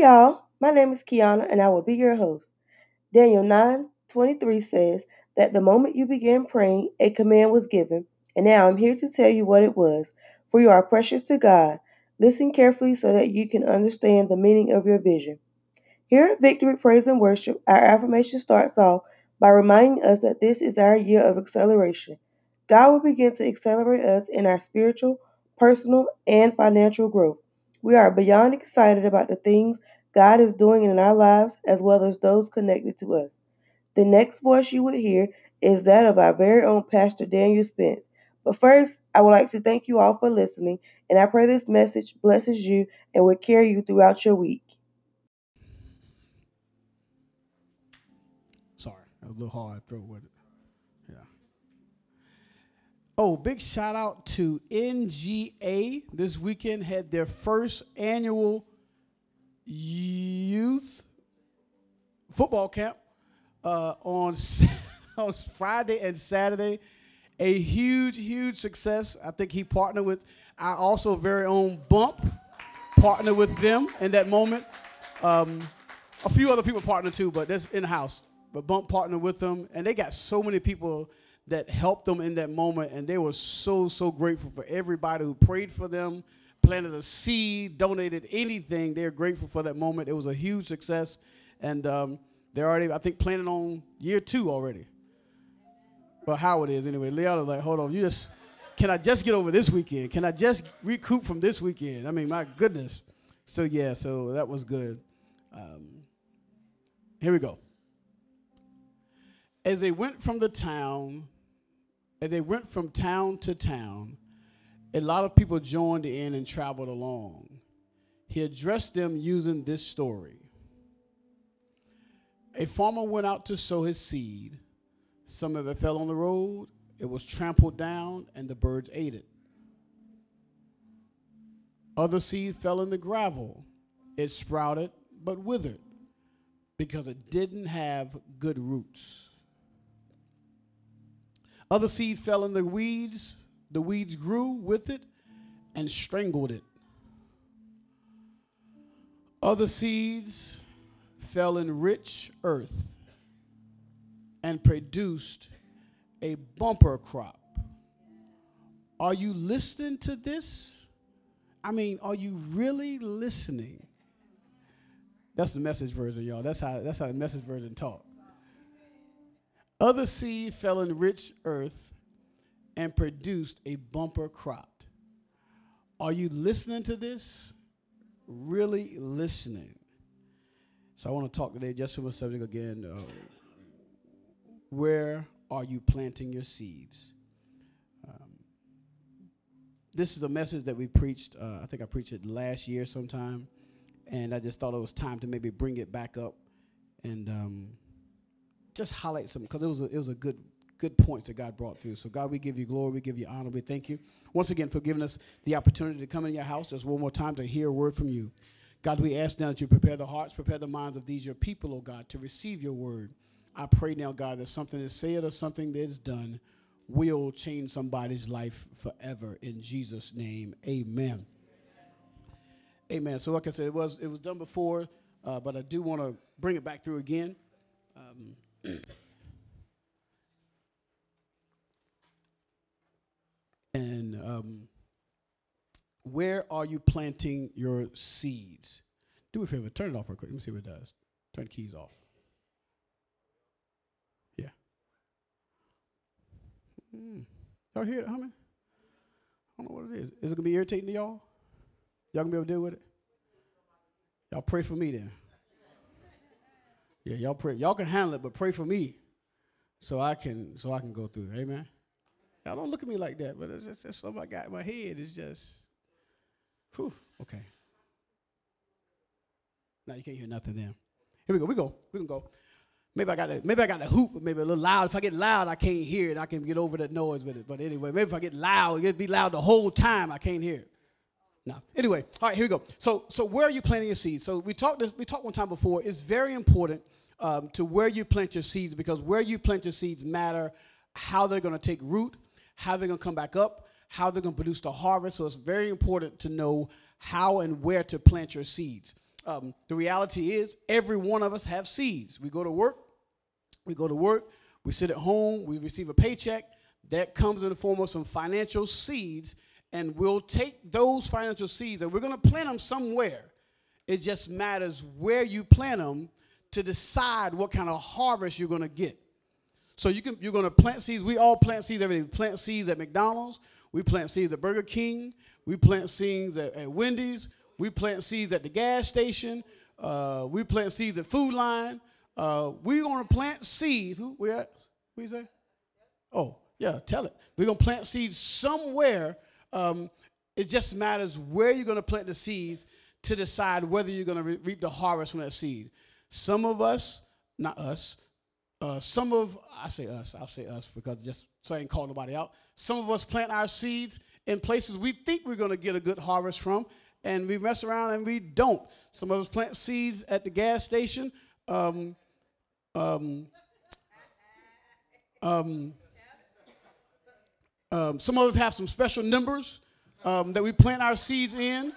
Y'all, my name is Kiana and I will be your host. Daniel 9 23 says that the moment you began praying, a command was given, and now I'm here to tell you what it was. For you are precious to God. Listen carefully so that you can understand the meaning of your vision. Here at Victory Praise and Worship, our affirmation starts off by reminding us that this is our year of acceleration. God will begin to accelerate us in our spiritual, personal, and financial growth. We are beyond excited about the things God is doing in our lives as well as those connected to us. The next voice you will hear is that of our very own Pastor Daniel Spence. But first, I would like to thank you all for listening, and I pray this message blesses you and will carry you throughout your week. Sorry, a little hard throw with it. Yeah. Oh, big shout out to NGA. This weekend had their first annual youth football camp uh, on, on Friday and Saturday. A huge, huge success. I think he partnered with our also very own Bump, partnered with them in that moment. Um, a few other people partnered too, but that's in house. But Bump partnered with them, and they got so many people that helped them in that moment, and they were so so grateful for everybody who prayed for them, planted a seed, donated anything. They're grateful for that moment. It was a huge success, and um, they're already, I think, planning on year two already. Well, how it is anyway. Leona's like, hold on, you just can I just get over this weekend? Can I just recoup from this weekend? I mean, my goodness. So yeah, so that was good. Um, here we go. As they went from the town, as they went from town to town, a lot of people joined in and traveled along. He addressed them using this story. A farmer went out to sow his seed. Some of it fell on the road, it was trampled down, and the birds ate it. Other seed fell in the gravel. It sprouted but withered because it didn't have good roots. Other seed fell in the weeds. The weeds grew with it and strangled it. Other seeds fell in rich earth and produced a bumper crop. Are you listening to this? I mean, are you really listening? That's the message version, y'all. That's how that's how the message version talk. Other seed fell in rich earth and produced a bumper crop. Are you listening to this? Really listening? So I want to talk today just from a subject again. Uh, where are you planting your seeds? Um, this is a message that we preached. Uh, I think I preached it last year sometime, and I just thought it was time to maybe bring it back up and um, just highlight some because it was a, it was a good good points that God brought through. So God, we give you glory, we give you honor, we thank you once again for giving us the opportunity to come in your house just one more time to hear a word from you. God, we ask now that you prepare the hearts, prepare the minds of these your people, oh God, to receive your word. I pray now, God, that something is said or something that is done will change somebody's life forever. In Jesus' name, amen. Amen. So, like I said, it was it was done before, uh, but I do want to bring it back through again. Um, and um, where are you planting your seeds? Do me a favor, turn it off real quick. Let me see what it does. Turn the keys off. Yeah. Mm. Y'all hear it humming? I don't know what it is. Is it gonna be irritating to y'all? Y'all gonna be able to deal with it? Y'all pray for me then. Yeah, y'all pray. Y'all can handle it, but pray for me, so I can so I can go through. Amen. Y'all don't look at me like that, but it's just, something I got in my head. It's just, whew, okay. Now you can't hear nothing then. Here we go. We go. We can go. Maybe I got to, maybe I got to hoop, maybe a little loud. If I get loud, I can't hear it. I can get over that noise with it. But anyway, maybe if I get loud, it be loud the whole time. I can't hear it. No. Anyway, all right, here we go. So, so where are you planting your seeds? So we talked this. We talked one time before. It's very important um, to where you plant your seeds because where you plant your seeds matter how they're going to take root, how they're going to come back up, how they're going to produce the harvest. So it's very important to know how and where to plant your seeds. um, the reality is every one of us have seeds. We go to work, we go to work, we sit at home, we receive a paycheck that comes in the form of some financial seeds, and we'll take those financial seeds and we're going to plant them somewhere. It just matters where you plant them to decide what kind of harvest you're going to get. So you can you're going to plant seeds. We all plant seeds every day. We plant seeds at McDonald's. We plant seeds at Burger King. We plant seeds at, at Wendy's. We plant seeds at the gas station. Uh, we plant seeds at Food Lion. Uh, we're going to plant seeds. Who we at? What you say? Oh, yeah, tell it. We're going to plant seeds somewhere. Um, it just matters where you're going to plant the seeds to decide whether you're going to re- reap the harvest from that seed. Some of us, not us, uh, some of, I say us, I'll say us because just so I ain't call nobody out. Some of us plant our seeds in places we think we're going to get a good harvest from, and we mess around and we don't. Some of us plant seeds at the gas station. Um, um, um, um, some of us have some special numbers um, that we plant our seeds in,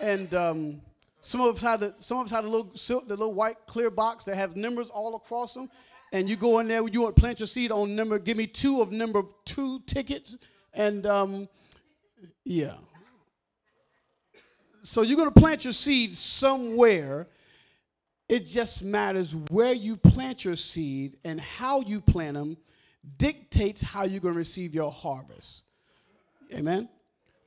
and um, some of us have the some of us have the little the little white clear box that have numbers all across them, and you go in there, you want to plant your seed on number, give me two of number two tickets, and um, yeah. So you're going to plant your seed somewhere. It just matters where you plant your seed and how you plant them dictates how you're going to receive your harvest. Amen.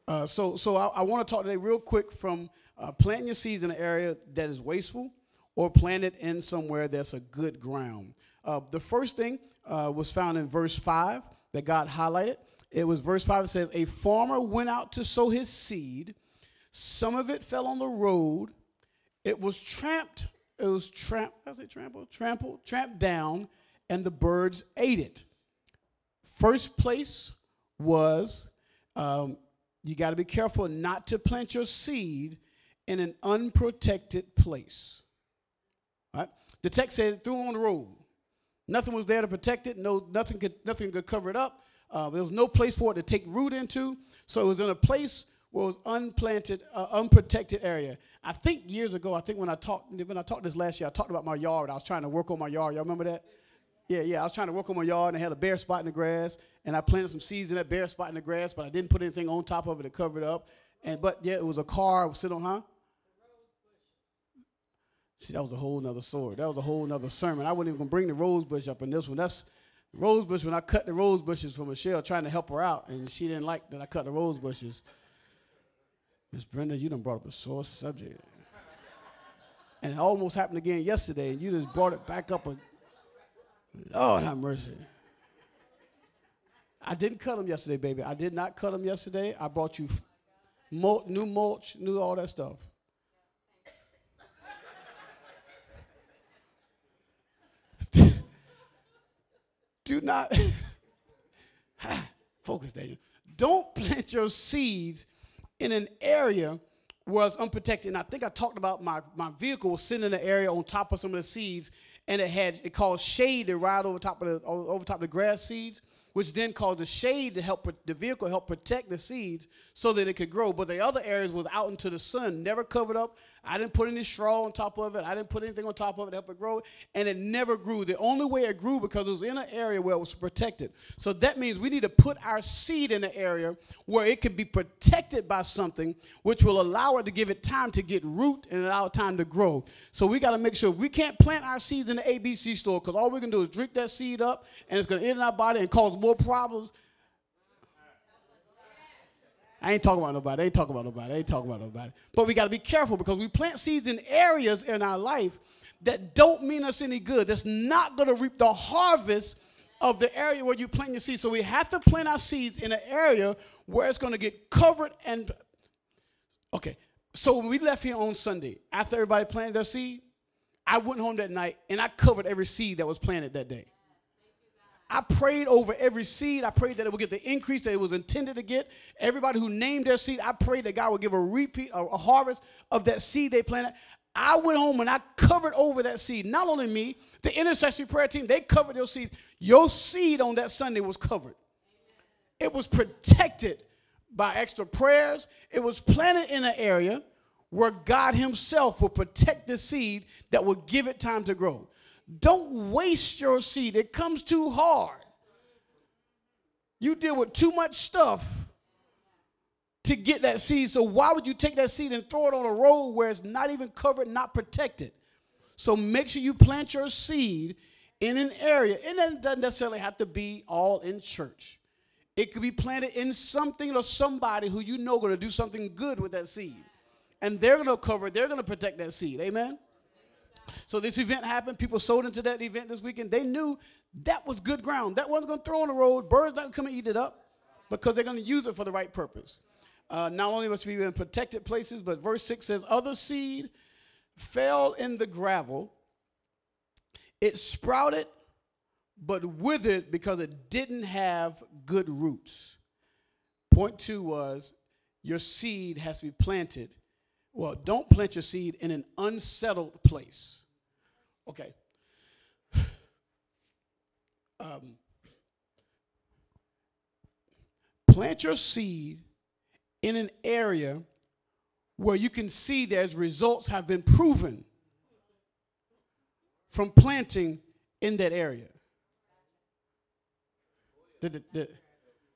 Uh, so, so I, I want to talk today real quick from uh, planting your seeds in an area that is wasteful or plant it in somewhere that's a good ground. Uh, the first thing uh, was found in verse 5 that God highlighted. It was verse 5 it says, A farmer went out to sow his seed. Some of it fell on the road. It was tramped, it was tramped, I say trampled, trampled, tramped down, and the birds ate it. First place was um, you got to be careful not to plant your seed in an unprotected place. Right? The text said it threw on the road. Nothing was there to protect it. No, nothing could nothing could cover it up. Uh, there was no place for it to take root into. So it was in a place where it was unplanted, uh, unprotected area. I think years ago, I think when I talked when I talked this last year, I talked about my yard. I was trying to work on my yard. Y'all remember that? Yeah, yeah. I was trying to work on my yard and I had a bare spot in the grass, and I planted some seeds in that bare spot in the grass, but I didn't put anything on top of it to cover it up. And but yeah, it was a car was sitting on, huh? See, that was a whole nother sword. That was a whole nother sermon. I wasn't even gonna bring the rose bush up in this one. That's rose bush when I cut the rose bushes for Michelle, trying to help her out, and she didn't like that I cut the rose bushes. Miss Brenda, you done brought up a sore subject. And it almost happened again yesterday, and you just brought it back up. A, Lord have mercy. I didn't cut them yesterday, baby. I did not cut them yesterday. I brought you mulch, new mulch, new all that stuff. do not focus, Daniel. Don't plant your seeds in an area where it's unprotected. And I think I talked about my, my vehicle was sitting in the area on top of some of the seeds, and it had it caused shade to ride over top of the over top of the grass seeds which then caused the shade to help the vehicle help protect the seeds so that it could grow. But the other areas was out into the sun, never covered up. I didn't put any straw on top of it. I didn't put anything on top of it to help it grow, and it never grew. The only way it grew because it was in an area where it was protected. So that means we need to put our seed in an area where it could be protected by something, which will allow it to give it time to get root and allow it time to grow. So we got to make sure we can't plant our seeds in the ABC store because all we can do is drink that seed up, and it's gonna end in our body and cause more problems. I ain't talking about nobody. I ain't talking about nobody. I ain't talking about nobody. But we got to be careful because we plant seeds in areas in our life that don't mean us any good. That's not going to reap the harvest of the area where you plant your seeds. So we have to plant our seeds in an area where it's going to get covered and okay. So when we left here on Sunday, after everybody planted their seed, I went home that night and I covered every seed that was planted that day. I prayed over every seed. I prayed that it would get the increase that it was intended to get. Everybody who named their seed, I prayed that God would give a repeat, a, a harvest of that seed they planted. I went home and I covered over that seed. Not only me, the intercessory prayer team, they covered their seeds. Your seed on that Sunday was covered. It was protected by extra prayers. It was planted in an area where God Himself will protect the seed that will give it time to grow. Don't waste your seed, it comes too hard. You deal with too much stuff to get that seed. So why would you take that seed and throw it on a road where it's not even covered, not protected? So make sure you plant your seed in an area. And it doesn't necessarily have to be all in church. It could be planted in something or somebody who you know going to do something good with that seed. And they're going to cover they're going to protect that seed. Amen? So this event happened. People sold into that event this weekend. They knew that was good ground. That wasn't going to throw on the road. Birds not going to come and eat it up because they're going to use it for the right purpose. Uh, not only must be in protected places, but verse 6 says, Other seed fell in the gravel. It sprouted, but withered because it didn't have good roots. Point two was your seed has to be planted. Well, don't plant your seed in an unsettled place. Okay. Um, plant your seed in an area where you can see there's results have been proven from planting in that area.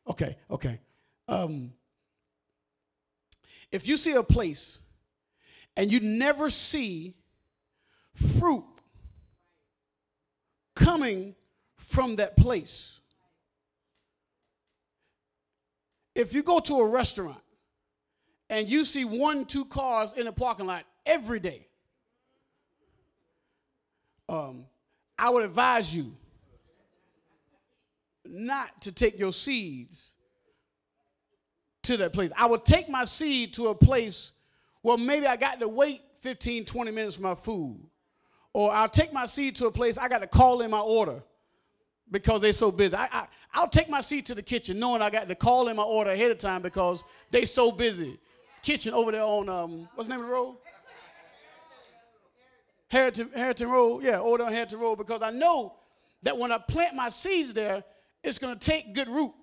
okay, okay. Um, if you see a place and you never see fruit coming from that place, if you go to a restaurant and you see one, two cars in the parking lot every day, um, I would advise you not to take your seeds to that place. I would take my seed to a place where maybe I got to wait 15, 20 minutes for my food. Or I'll take my seed to a place I got to call in my order because they're so busy. I, I, will take my seed to the kitchen knowing I got to call in my order ahead of time because they're so busy kitchen over there on um, what's the name of the road? Harrington, Harrington Road. Yeah, over there on Harrington Road because I know that when I plant my seeds there, it's going to take good root.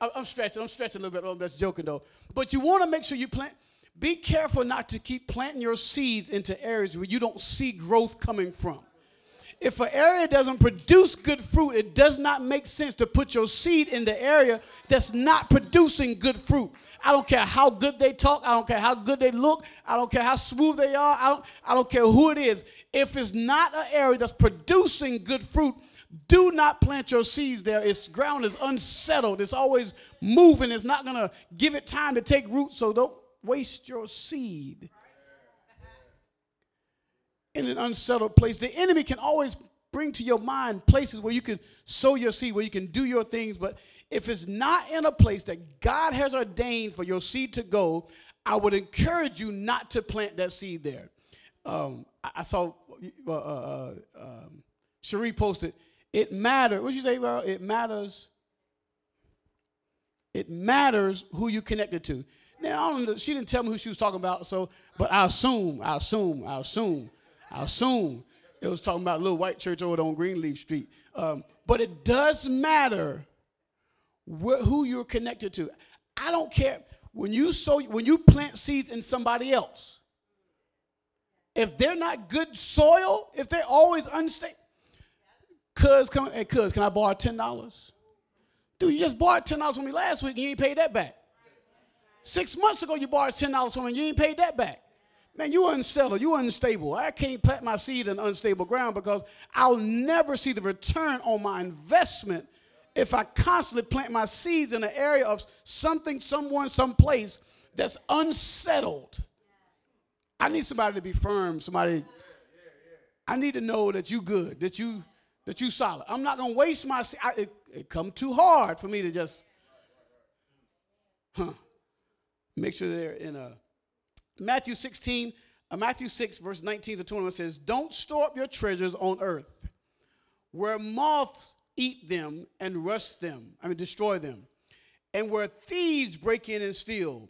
I'm stretching. I'm stretching a little bit. I'm just joking though. But you want to make sure you plant. Be careful not to keep planting your seeds into areas where you don't see growth coming from if an area doesn't produce good fruit, it does not make sense to put your seed in the area that's not producing good fruit. I don't care how good they talk. I don't care how good they look. I don't care how smooth they are. I don't, I don't care who it is. If it's not an area that's producing good fruit, do not plant your seeds there. Its ground is unsettled. It's always moving. It's not going to give it time to take root. So don't waste your seed in an unsettled place. The enemy can always bring to your mind places where you can sow your seed, where you can do your things. But if it's not in a place that God has ordained for your seed to go, I would encourage you not to plant that seed there. Um, I, I, saw uh, uh, uh, um, Cherie posted, it matters. What you say, well, it matters. It matters who you connected to. Now, she didn't tell me who she was talking about, so, but I assume, I assume, I assume I assume it was talking about a little white church over on Greenleaf Street. Um, but it does matter wh- who you're connected to. I don't care when you sow when you plant seeds in somebody else. If they're not good soil, if they're always unstable, cuz come hey cuz, can I borrow ten dollars? Dude, you just borrowed ten dollars from me last week and you ain't paid that back. Six months ago you borrowed ten dollars from me and you ain't paid that back. Man, you unsettled, you unstable. I can't plant my seed in unstable ground because I'll never see the return on my investment if I constantly plant my seeds in an area of something, someone, someplace that's unsettled. I need somebody to be firm, somebody. I need to know that you good, that you that you solid. I'm not gonna waste my. I, it, it come too hard for me to just, huh? Make sure they're in a Matthew 16, uh, Matthew 6, verse 19 to 21 says, Don't store up your treasures on earth, where moths eat them and rust them, I mean, destroy them, and where thieves break in and steal.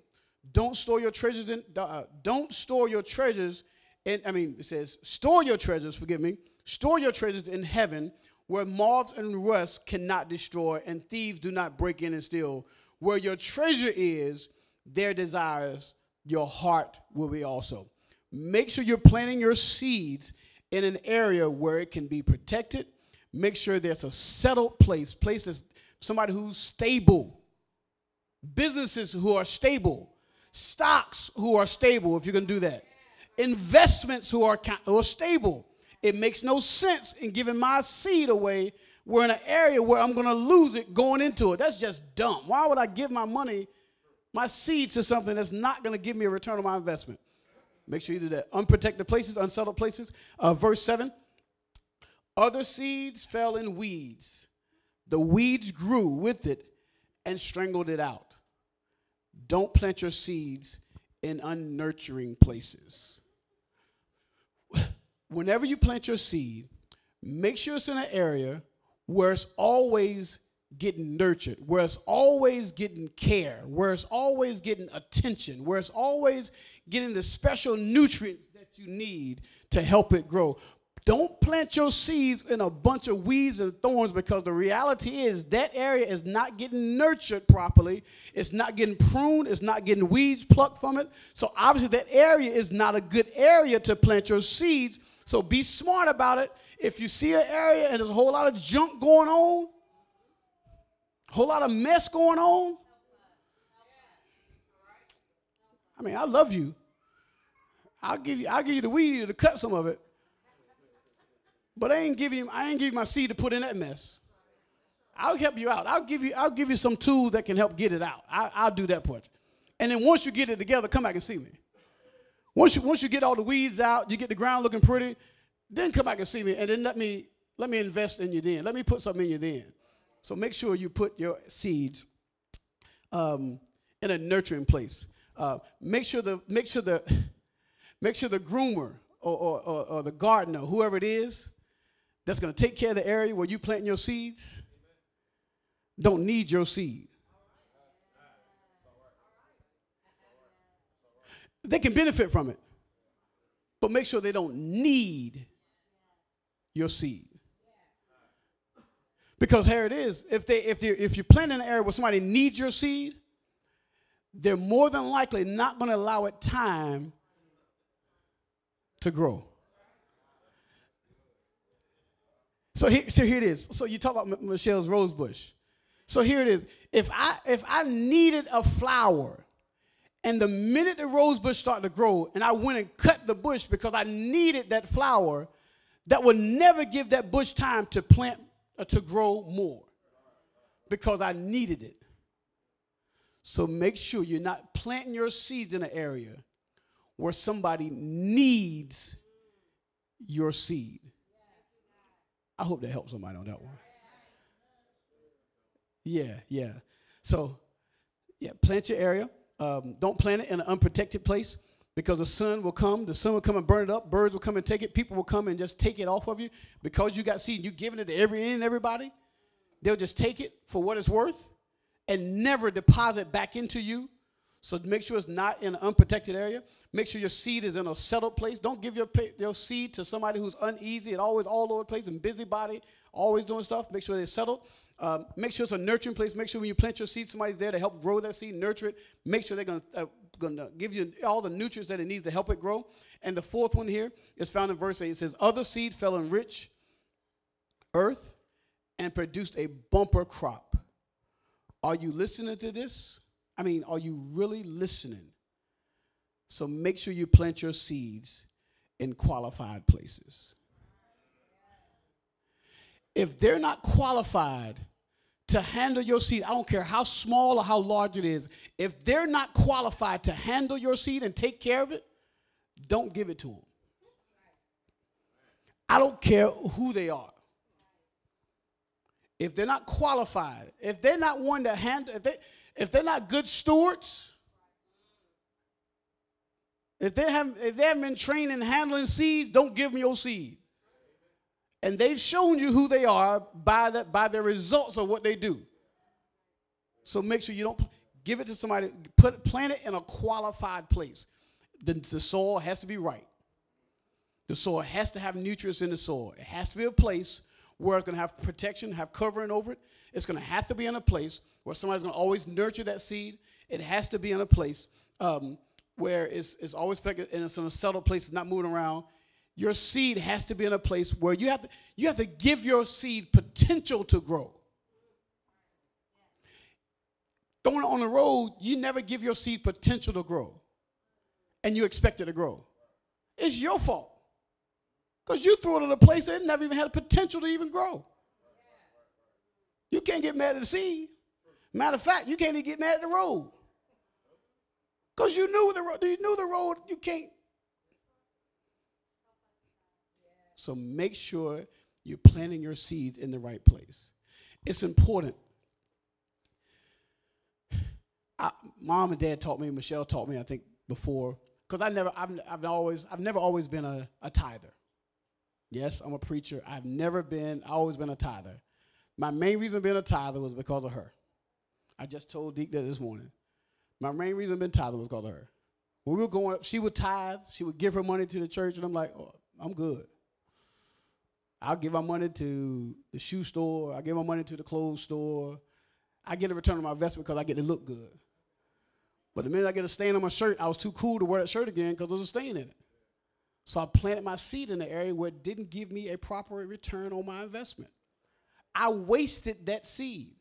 Don't store your treasures in, uh, don't store your treasures in, I mean, it says, store your treasures, forgive me, store your treasures in heaven, where moths and rust cannot destroy, and thieves do not break in and steal. Where your treasure is, their desires, your heart will be also. Make sure you're planting your seeds in an area where it can be protected. Make sure there's a settled place, places somebody who's stable, businesses who are stable, stocks who are stable, if you can do that, investments who are, who are stable. It makes no sense in giving my seed away. We're in an area where I'm going to lose it going into it. That's just dumb. Why would I give my money, my seed to something that's not going to give me a return on my investment? Make sure you do that. Unprotected places, unsettled places. Uh, verse 7 Other seeds fell in weeds. The weeds grew with it and strangled it out. Don't plant your seeds in unnurturing places. Whenever you plant your seed, make sure it's in an area where it's always getting nurtured, where it's always getting care, where it's always getting attention, where it's always getting the special nutrients that you need to help it grow. Don't plant your seeds in a bunch of weeds and thorns because the reality is that area is not getting nurtured properly. It's not getting pruned. It's not getting weeds plucked from it. So obviously, that area is not a good area to plant your seeds. So be smart about it. If you see an area and there's a whole lot of junk going on, a whole lot of mess going on. I mean, I love you. I'll give you, I'll give you the weed to cut some of it. But I ain't give you, I ain't you my seed to put in that mess. I'll help you out. I'll give you, I'll give you some tools that can help get it out. I, will do that part. And then once you get it together, come back and see me. Once you, once you get all the weeds out, you get the ground looking pretty, then come back and see me, and then let me let me invest in you then. Let me put something in you then. So make sure you put your seeds um, in a nurturing place. Uh, make sure the make sure the make sure the groomer or, or, or, or the gardener, whoever it is, that's going to take care of the area where you plant your seeds don't need your seed. They can benefit from it, but make sure they don't need your seed. Because here it is, if they if they if you plant in an area where somebody needs your seed, they're more than likely not going to allow it time to grow. So here, so here it is. So you talk about Michelle's rosebush. So here it is. If I if I needed a flower, and the minute the rose bush started to grow, and I went and cut the bush because I needed that flower, that would never give that bush time to plant uh, to grow more because I needed it. So make sure you're not planting your seeds in an area where somebody needs your seed. I hope that helps somebody on that one. Yeah, yeah. So, yeah, plant your area. Um, don't plant it in an unprotected place because the sun will come. The sun will come and burn it up. Birds will come and take it. People will come and just take it off of you because you got seed. You giving it to every and everybody. They'll just take it for what it's worth and never deposit back into you. So make sure it's not in an unprotected area. Make sure your seed is in a settled place. Don't give your, your seed to somebody who's uneasy and always all over the place and busybody, always doing stuff. Make sure they're settled. Um, make sure it's a nurturing place. Make sure when you plant your seed, somebody's there to help grow that seed, nurture it. Make sure they're going uh, to give you all the nutrients that it needs to help it grow. And the fourth one here is found in verse 8. It says, Other seed fell in rich earth and produced a bumper crop. Are you listening to this? I mean, are you really listening? So make sure you plant your seeds in qualified places. If they're not qualified to handle your seed, I don't care how small or how large it is, if they're not qualified to handle your seed and take care of it, don't give it to them. I don't care who they are. If they're not qualified, if they're not one to handle, if they if they're not good stewards, if they haven't, if they haven't been trained in handling seeds, don't give them your seed. And they've shown you who they are by, the, by the results of what they do. So make sure you don't give it to somebody, put, plant it in a qualified place. The, the soil has to be right. The soil has to have nutrients in the soil. It has to be a place where it's going to have protection, have covering over it. It's going to have to be in a place where somebody's going to always nurture that seed. It has to be in a place um, where it's, it's always and it's in a settled place, it's not moving around. Your seed has to be in a place where you have to, you have to give your seed potential to grow. Throwing it on the road, you never give your seed potential to grow. And you expect it to grow. It's your fault. Because you threw it in a place that never even had potential to even grow. You can't get mad at the seed. Matter of fact, you can't even get mad at the road. Because you knew the road, you knew the road, you can't. So make sure you're planting your seeds in the right place. It's important. I, mom and dad taught me, Michelle taught me, I think, before, because I never, I've, I've always, I've never always been a, a tither. Yes, I'm a preacher. I've never been, I've always been a tither. My main reason being a tither was because of her. I just told Deke that this morning. My main reason being tither was because of her. When we were going up, she would tithe. She would give her money to the church, and I'm like, oh, I'm good. I'll give my money to the shoe store. I give my money to the clothes store. I get a return on my investment because I get to look good. But the minute I get a stain on my shirt, I was too cool to wear that shirt again because there was a stain in it. So I planted my seed in the area where it didn't give me a proper return on my investment. I wasted that seed.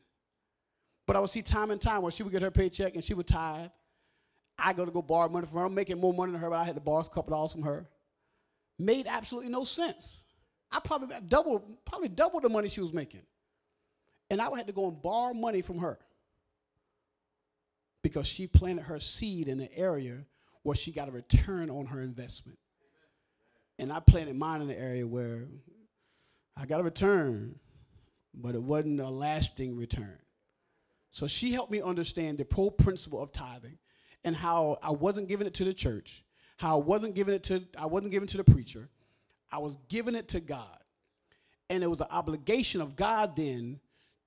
But I would see time and time where she would get her paycheck and she would tithe. I go to go borrow money from her. I'm making more money than her, but I had to borrow a couple dollars from her. Made absolutely no sense. I probably double, probably double the money she was making. And I would have to go and borrow money from her because she planted her seed in an area where she got a return on her investment. And I planted mine in an area where I got a return, but it wasn't a lasting return. So she helped me understand the pro principle of tithing and how I wasn't giving it to the church, how I wasn't giving it to I wasn't giving it to the preacher. I was giving it to God. And it was an obligation of God then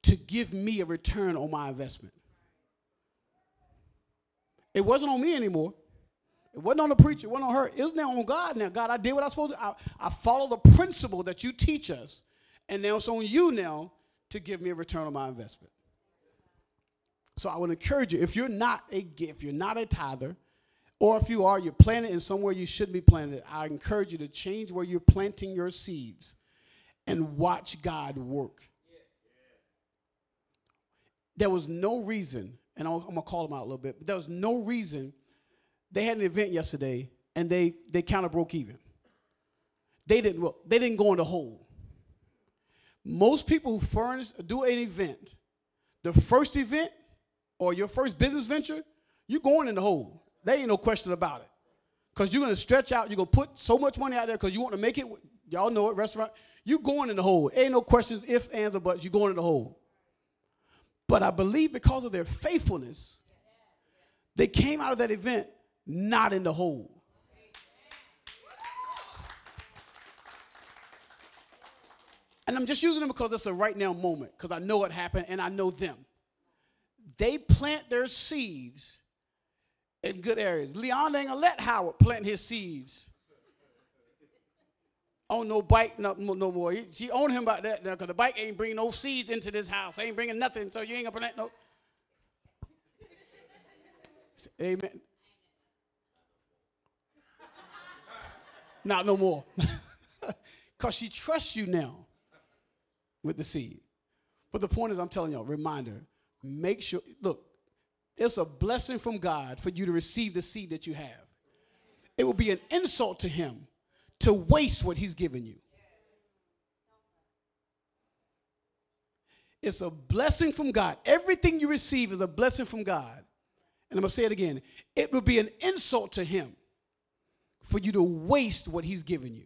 to give me a return on my investment. It wasn't on me anymore. It wasn't on the preacher. It wasn't on her. It was now on God now. God, I did what I was supposed to. I, I follow the principle that you teach us. And now it's on you now to give me a return on my investment. So I would encourage you, if you're not a if you're not a tither, or if you are, you're planting in somewhere you shouldn't be planting it, I encourage you to change where you're planting your seeds and watch God work. There was no reason, and I'm gonna call them out a little bit, but there was no reason they had an event yesterday and they they kind of broke even. They didn't well, they didn't go in the hole. Most people who furnish do an event, the first event or your first business venture, you're going in the hole. There ain't no question about it. Because you're going to stretch out, you're going to put so much money out there because you want to make it. Y'all know it, restaurant. You going in the hole. Ain't no questions, if, ands, or buts. You're going in the hole. But I believe because of their faithfulness, they came out of that event not in the hole. And I'm just using them because it's a right now moment, because I know what happened and I know them they plant their seeds in good areas. Leon ain't gonna let Howard plant his seeds on no bike no, no more. She owned him about that because the bike ain't bringing no seeds into this house. Ain't bringing nothing, so you ain't gonna plant no. Amen. Not no more. Because she trusts you now with the seed. But the point is, I'm telling y'all, reminder make sure, look, it's a blessing from God for you to receive the seed that you have. It will be an insult to Him to waste what He's given you. It's a blessing from God. Everything you receive is a blessing from God. And I'm going to say it again. It would be an insult to Him for you to waste what He's given you.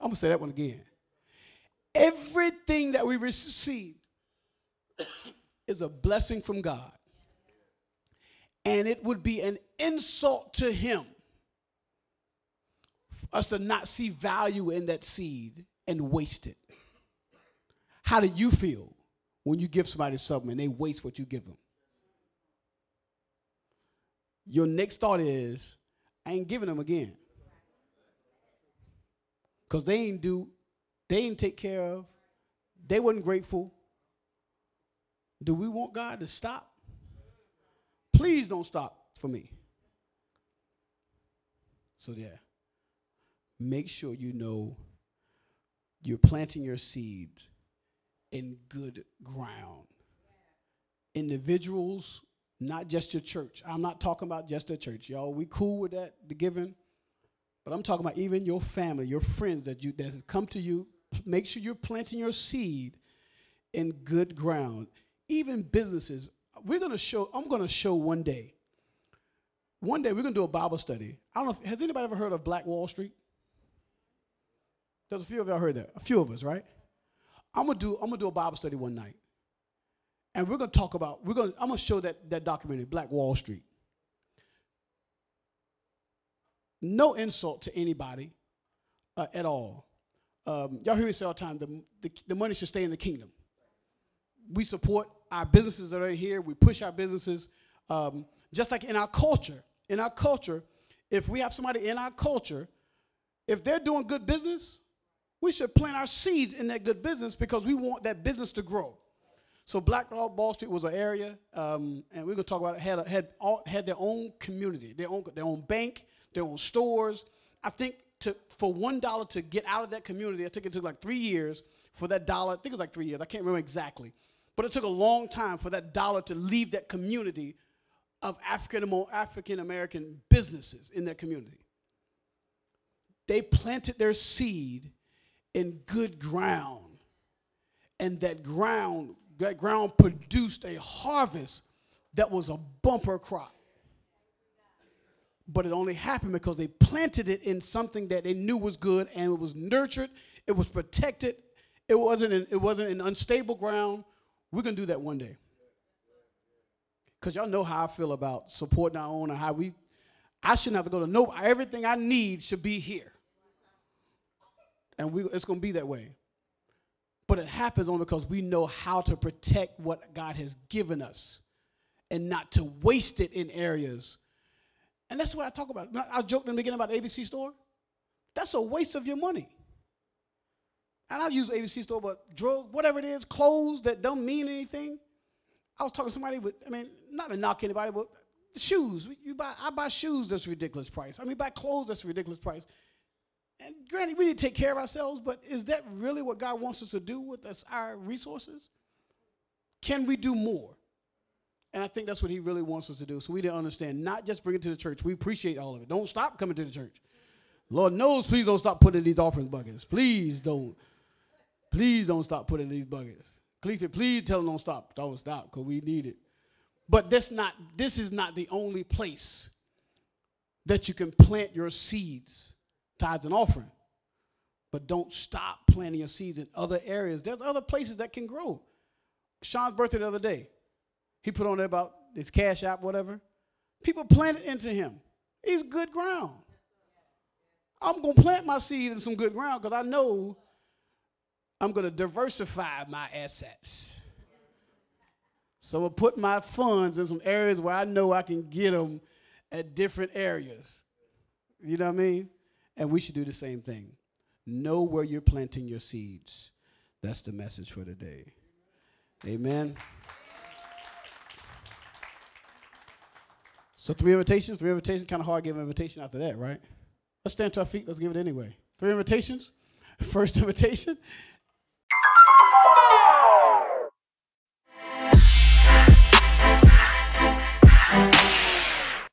I'm going to say that one again. Everything that we receive is a blessing from God. And it would be an insult to Him for us to not see value in that seed and waste it. How do you feel when you give somebody something and they waste what you give them? Your next thought is, I ain't giving them again. Because they ain't do they didn't take care of They wasn't grateful. Do we want God to stop? Please don't stop for me. So, yeah, make sure you know you're planting your seeds in good ground. Individuals, not just your church. I'm not talking about just the church, y'all. We cool with that, the giving. But I'm talking about even your family, your friends that you that come to you. Make sure you're planting your seed in good ground. Even businesses. We're gonna show. I'm gonna show one day. One day we're gonna do a Bible study. I don't know. If, has anybody ever heard of Black Wall Street? There's a few of y'all heard that. A few of us, right? I'm gonna do. I'm gonna do a Bible study one night, and we're gonna talk about. We're gonna. I'm gonna show that that documentary, Black Wall Street. No insult to anybody uh, at all. Um, y'all hear me say all the time the, the, the money should stay in the kingdom. We support our businesses that are here, we push our businesses. Um, just like in our culture, in our culture, if we have somebody in our culture, if they're doing good business, we should plant our seeds in that good business because we want that business to grow. So Black Wall Street was an area, um, and we're gonna talk about it, had, had, all, had their own community, their own, their own bank, their own stores. I think to, for one dollar to get out of that community, I think it took like three years for that dollar. I think it was like three years. I can't remember exactly, but it took a long time for that dollar to leave that community of African American businesses in that community. They planted their seed in good ground, and that ground that ground produced a harvest that was a bumper crop but it only happened because they planted it in something that they knew was good and it was nurtured, it was protected, it wasn't in, it wasn't in unstable ground. We're gonna do that one day. Cause y'all know how I feel about supporting our own and how we I shouldn't have to go to no everything I need should be here. And we it's gonna be that way. But it happens only because we know how to protect what God has given us and not to waste it in areas and that's what I talk about. I joked in the beginning about ABC store. That's a waste of your money. And I use ABC store, but drugs, whatever it is, clothes that don't mean anything. I was talking to somebody with, I mean, not to knock anybody, but shoes. You buy, I buy shoes that's ridiculous price. I mean, buy clothes that's ridiculous price. And granted, we need to take care of ourselves, but is that really what God wants us to do with us, our resources? Can we do more? And I think that's what he really wants us to do. So we didn't understand, not just bring it to the church. We appreciate all of it. Don't stop coming to the church. Lord knows, please don't stop putting these offering buckets. Please don't. Please don't stop putting these buckets. Cleveland, please tell them don't stop. Don't stop, because we need it. But not, this is not the only place that you can plant your seeds, tithes and offering. But don't stop planting your seeds in other areas. There's other places that can grow. Sean's birthday the other day. He put on there about his cash app, whatever. People planted into him. He's good ground. I'm going to plant my seed in some good ground because I know I'm going to diversify my assets. So to put my funds in some areas where I know I can get them at different areas. You know what I mean? And we should do the same thing. Know where you're planting your seeds. That's the message for today. Amen. So three invitations, three invitations, kind of hard to give an invitation after that, right? Let's stand to our feet. Let's give it anyway. Three invitations. First invitation,